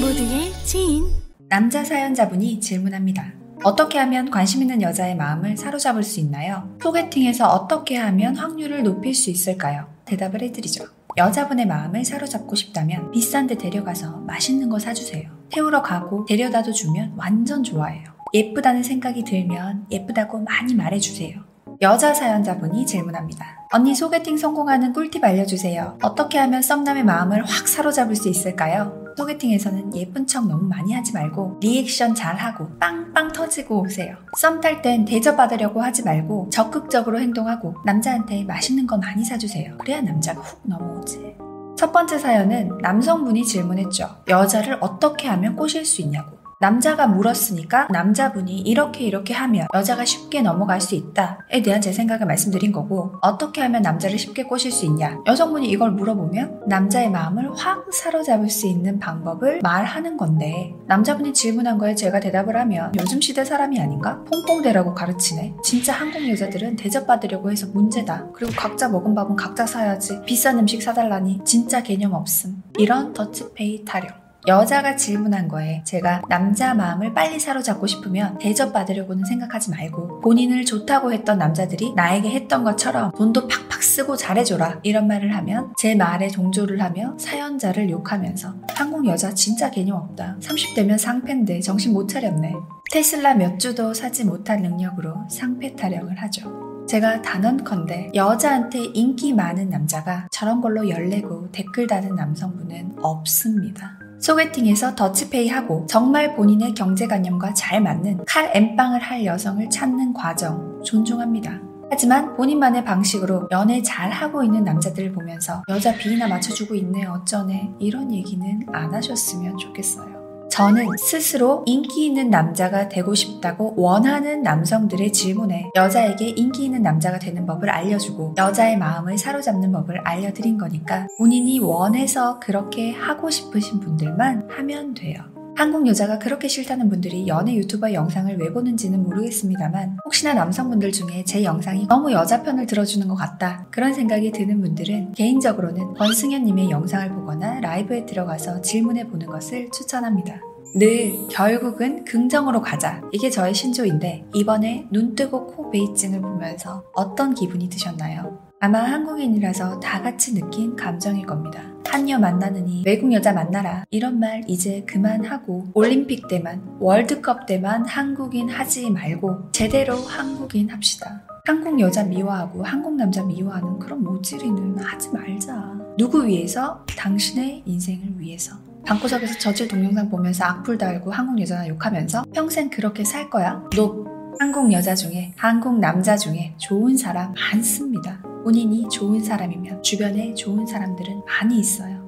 모두의 지인 남자 사연자분이 질문합니다. 어떻게 하면 관심 있는 여자의 마음을 사로잡을 수 있나요? 소개팅에서 어떻게 하면 확률을 높일 수 있을까요? 대답을 해드리죠. 여자분의 마음을 사로잡고 싶다면 비싼 데 데려가서 맛있는 거 사주세요. 태우러 가고 데려다도 주면 완전 좋아해요. 예쁘다는 생각이 들면 예쁘다고 많이 말해주세요. 여자 사연자분이 질문합니다. 언니 소개팅 성공하는 꿀팁 알려주세요. 어떻게 하면 썸남의 마음을 확 사로잡을 수 있을까요? 소개팅에서는 예쁜 척 너무 많이 하지 말고 리액션 잘 하고 빵빵 터지고 오세요. 썸 탈 땐 대접받으려고 하지 말고 적극적으로 행동하고 남자한테 맛있는 거 많이 사주세요. 그래야 남자가 훅 넘어오지. 첫 번째 사연은 남성분이 질문했죠. 여자를 어떻게 하면 꼬실 수 있냐고. 남자가 물었으니까 남자분이 이렇게 이렇게 하면 여자가 쉽게 넘어갈 수 있다에 대한 제 생각을 말씀드린 거고 어떻게 하면 남자를 쉽게 꼬실 수 있냐? 여성분이 이걸 물어보면 남자의 마음을 확 사로잡을 수 있는 방법을 말하는 건데 남자분이 질문한 거에 제가 대답을 하면 요즘 시대 사람이 아닌가? 퐁퐁대라고 가르치네. 진짜 한국 여자들은 대접받으려고 해서 문제다. 그리고 각자 먹은 밥은 각자 사야지. 비싼 음식 사달라니 진짜 개념 없음. 이런 더치페이 타령 여자가 질문한 거에 제가 남자 마음을 빨리 사로잡고 싶으면 대접받으려고는 생각하지 말고 본인을 좋다고 했던 남자들이 나에게 했던 것처럼 돈도 팍팍 쓰고 잘해줘라 이런 말을 하면 제 말에 동조를 하며 사연자를 욕하면서 한국 여자 진짜 개념 없다. 30대면 상패인데 정신 못 차렸네. 테슬라 몇 주도 사지 못할 능력으로 상패 타령을 하죠. 제가 단언컨대 여자한테 인기 많은 남자가 저런 걸로 열내고 댓글 다는 남성분은 없습니다. 소개팅에서 더치페이하고 정말 본인의 경제관념과 잘 맞는 칼 엠빵을 할 여성을 찾는 과정 존중합니다. 하지만 본인만의 방식으로 연애 잘 하고 있는 남자들을 보면서 여자 비위나 맞춰주고 있네 어쩌네 이런 얘기는 안 하셨으면 좋겠어요. 저는 스스로 인기 있는 남자가 되고 싶다고 원하는 남성들의 질문에 여자에게 인기 있는 남자가 되는 법을 알려주고 여자의 마음을 사로잡는 법을 알려드린 거니까 본인이 원해서 그렇게 하고 싶으신 분들만 하면 돼요. 한국 여자가 그렇게 싫다는 분들이 연애 유튜버 영상을 왜 보는지는 모르겠습니다만 혹시나 남성분들 중에 제 영상이 너무 여자 편을 들어주는 것 같다 그런 생각이 드는 분들은 개인적으로는 권승현님의 영상을 보거나 라이브에 들어가서 질문해 보는 것을 추천합니다. 늘 결국은 긍정으로 가자. 이게 저의 신조인데 이번에 눈 뜨고 코 베이징을 보면서 어떤 기분이 드셨나요? 아마 한국인이라서 다 같이 느낀 감정일 겁니다. 한여 만나느니 외국 여자 만나라. 이런 말 이제 그만하고 올림픽 때만, 월드컵 때만 한국인 하지 말고 제대로 한국인 합시다. 한국 여자 미워하고 한국 남자 미워하는 그런 모질이는 하지 말자. 누구 위해서? 당신의 인생을 위해서. 방구석에서 저질 동영상 보면서 악플 달고 한국 여자 욕하면서 평생 그렇게 살 거야? 너 한국 여자 중에 한국 남자 중에 좋은 사람 많습니다. 본인이 좋은 사람이면 주변에 좋은 사람들은 많이 있어요.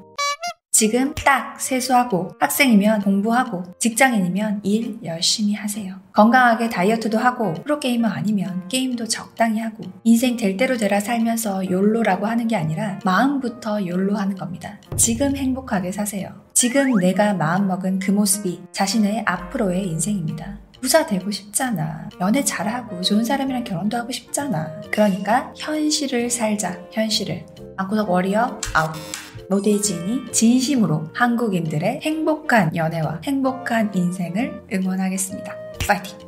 지금 딱 세수하고 학생이면 공부하고 직장인이면 일 열심히 하세요. 건강하게 다이어트도 하고 프로게이머 아니면 게임도 적당히 하고 인생 될 대로 되라 살면서 욜로라고 하는 게 아니라 마음부터 욜로 하는 겁니다. 지금 행복하게 사세요. 지금 내가 마음먹은 그 모습이 자신의 앞으로의 인생입니다. 부자 되고 싶잖아. 연애 잘하고 좋은 사람이랑 결혼도 하고 싶잖아. 그러니까 현실을 살자. 현실을. 방구석 warrior 아웃. 노데이진이 진심으로 한국인들의 행복한 연애와 행복한 인생을 응원하겠습니다. 파이팅!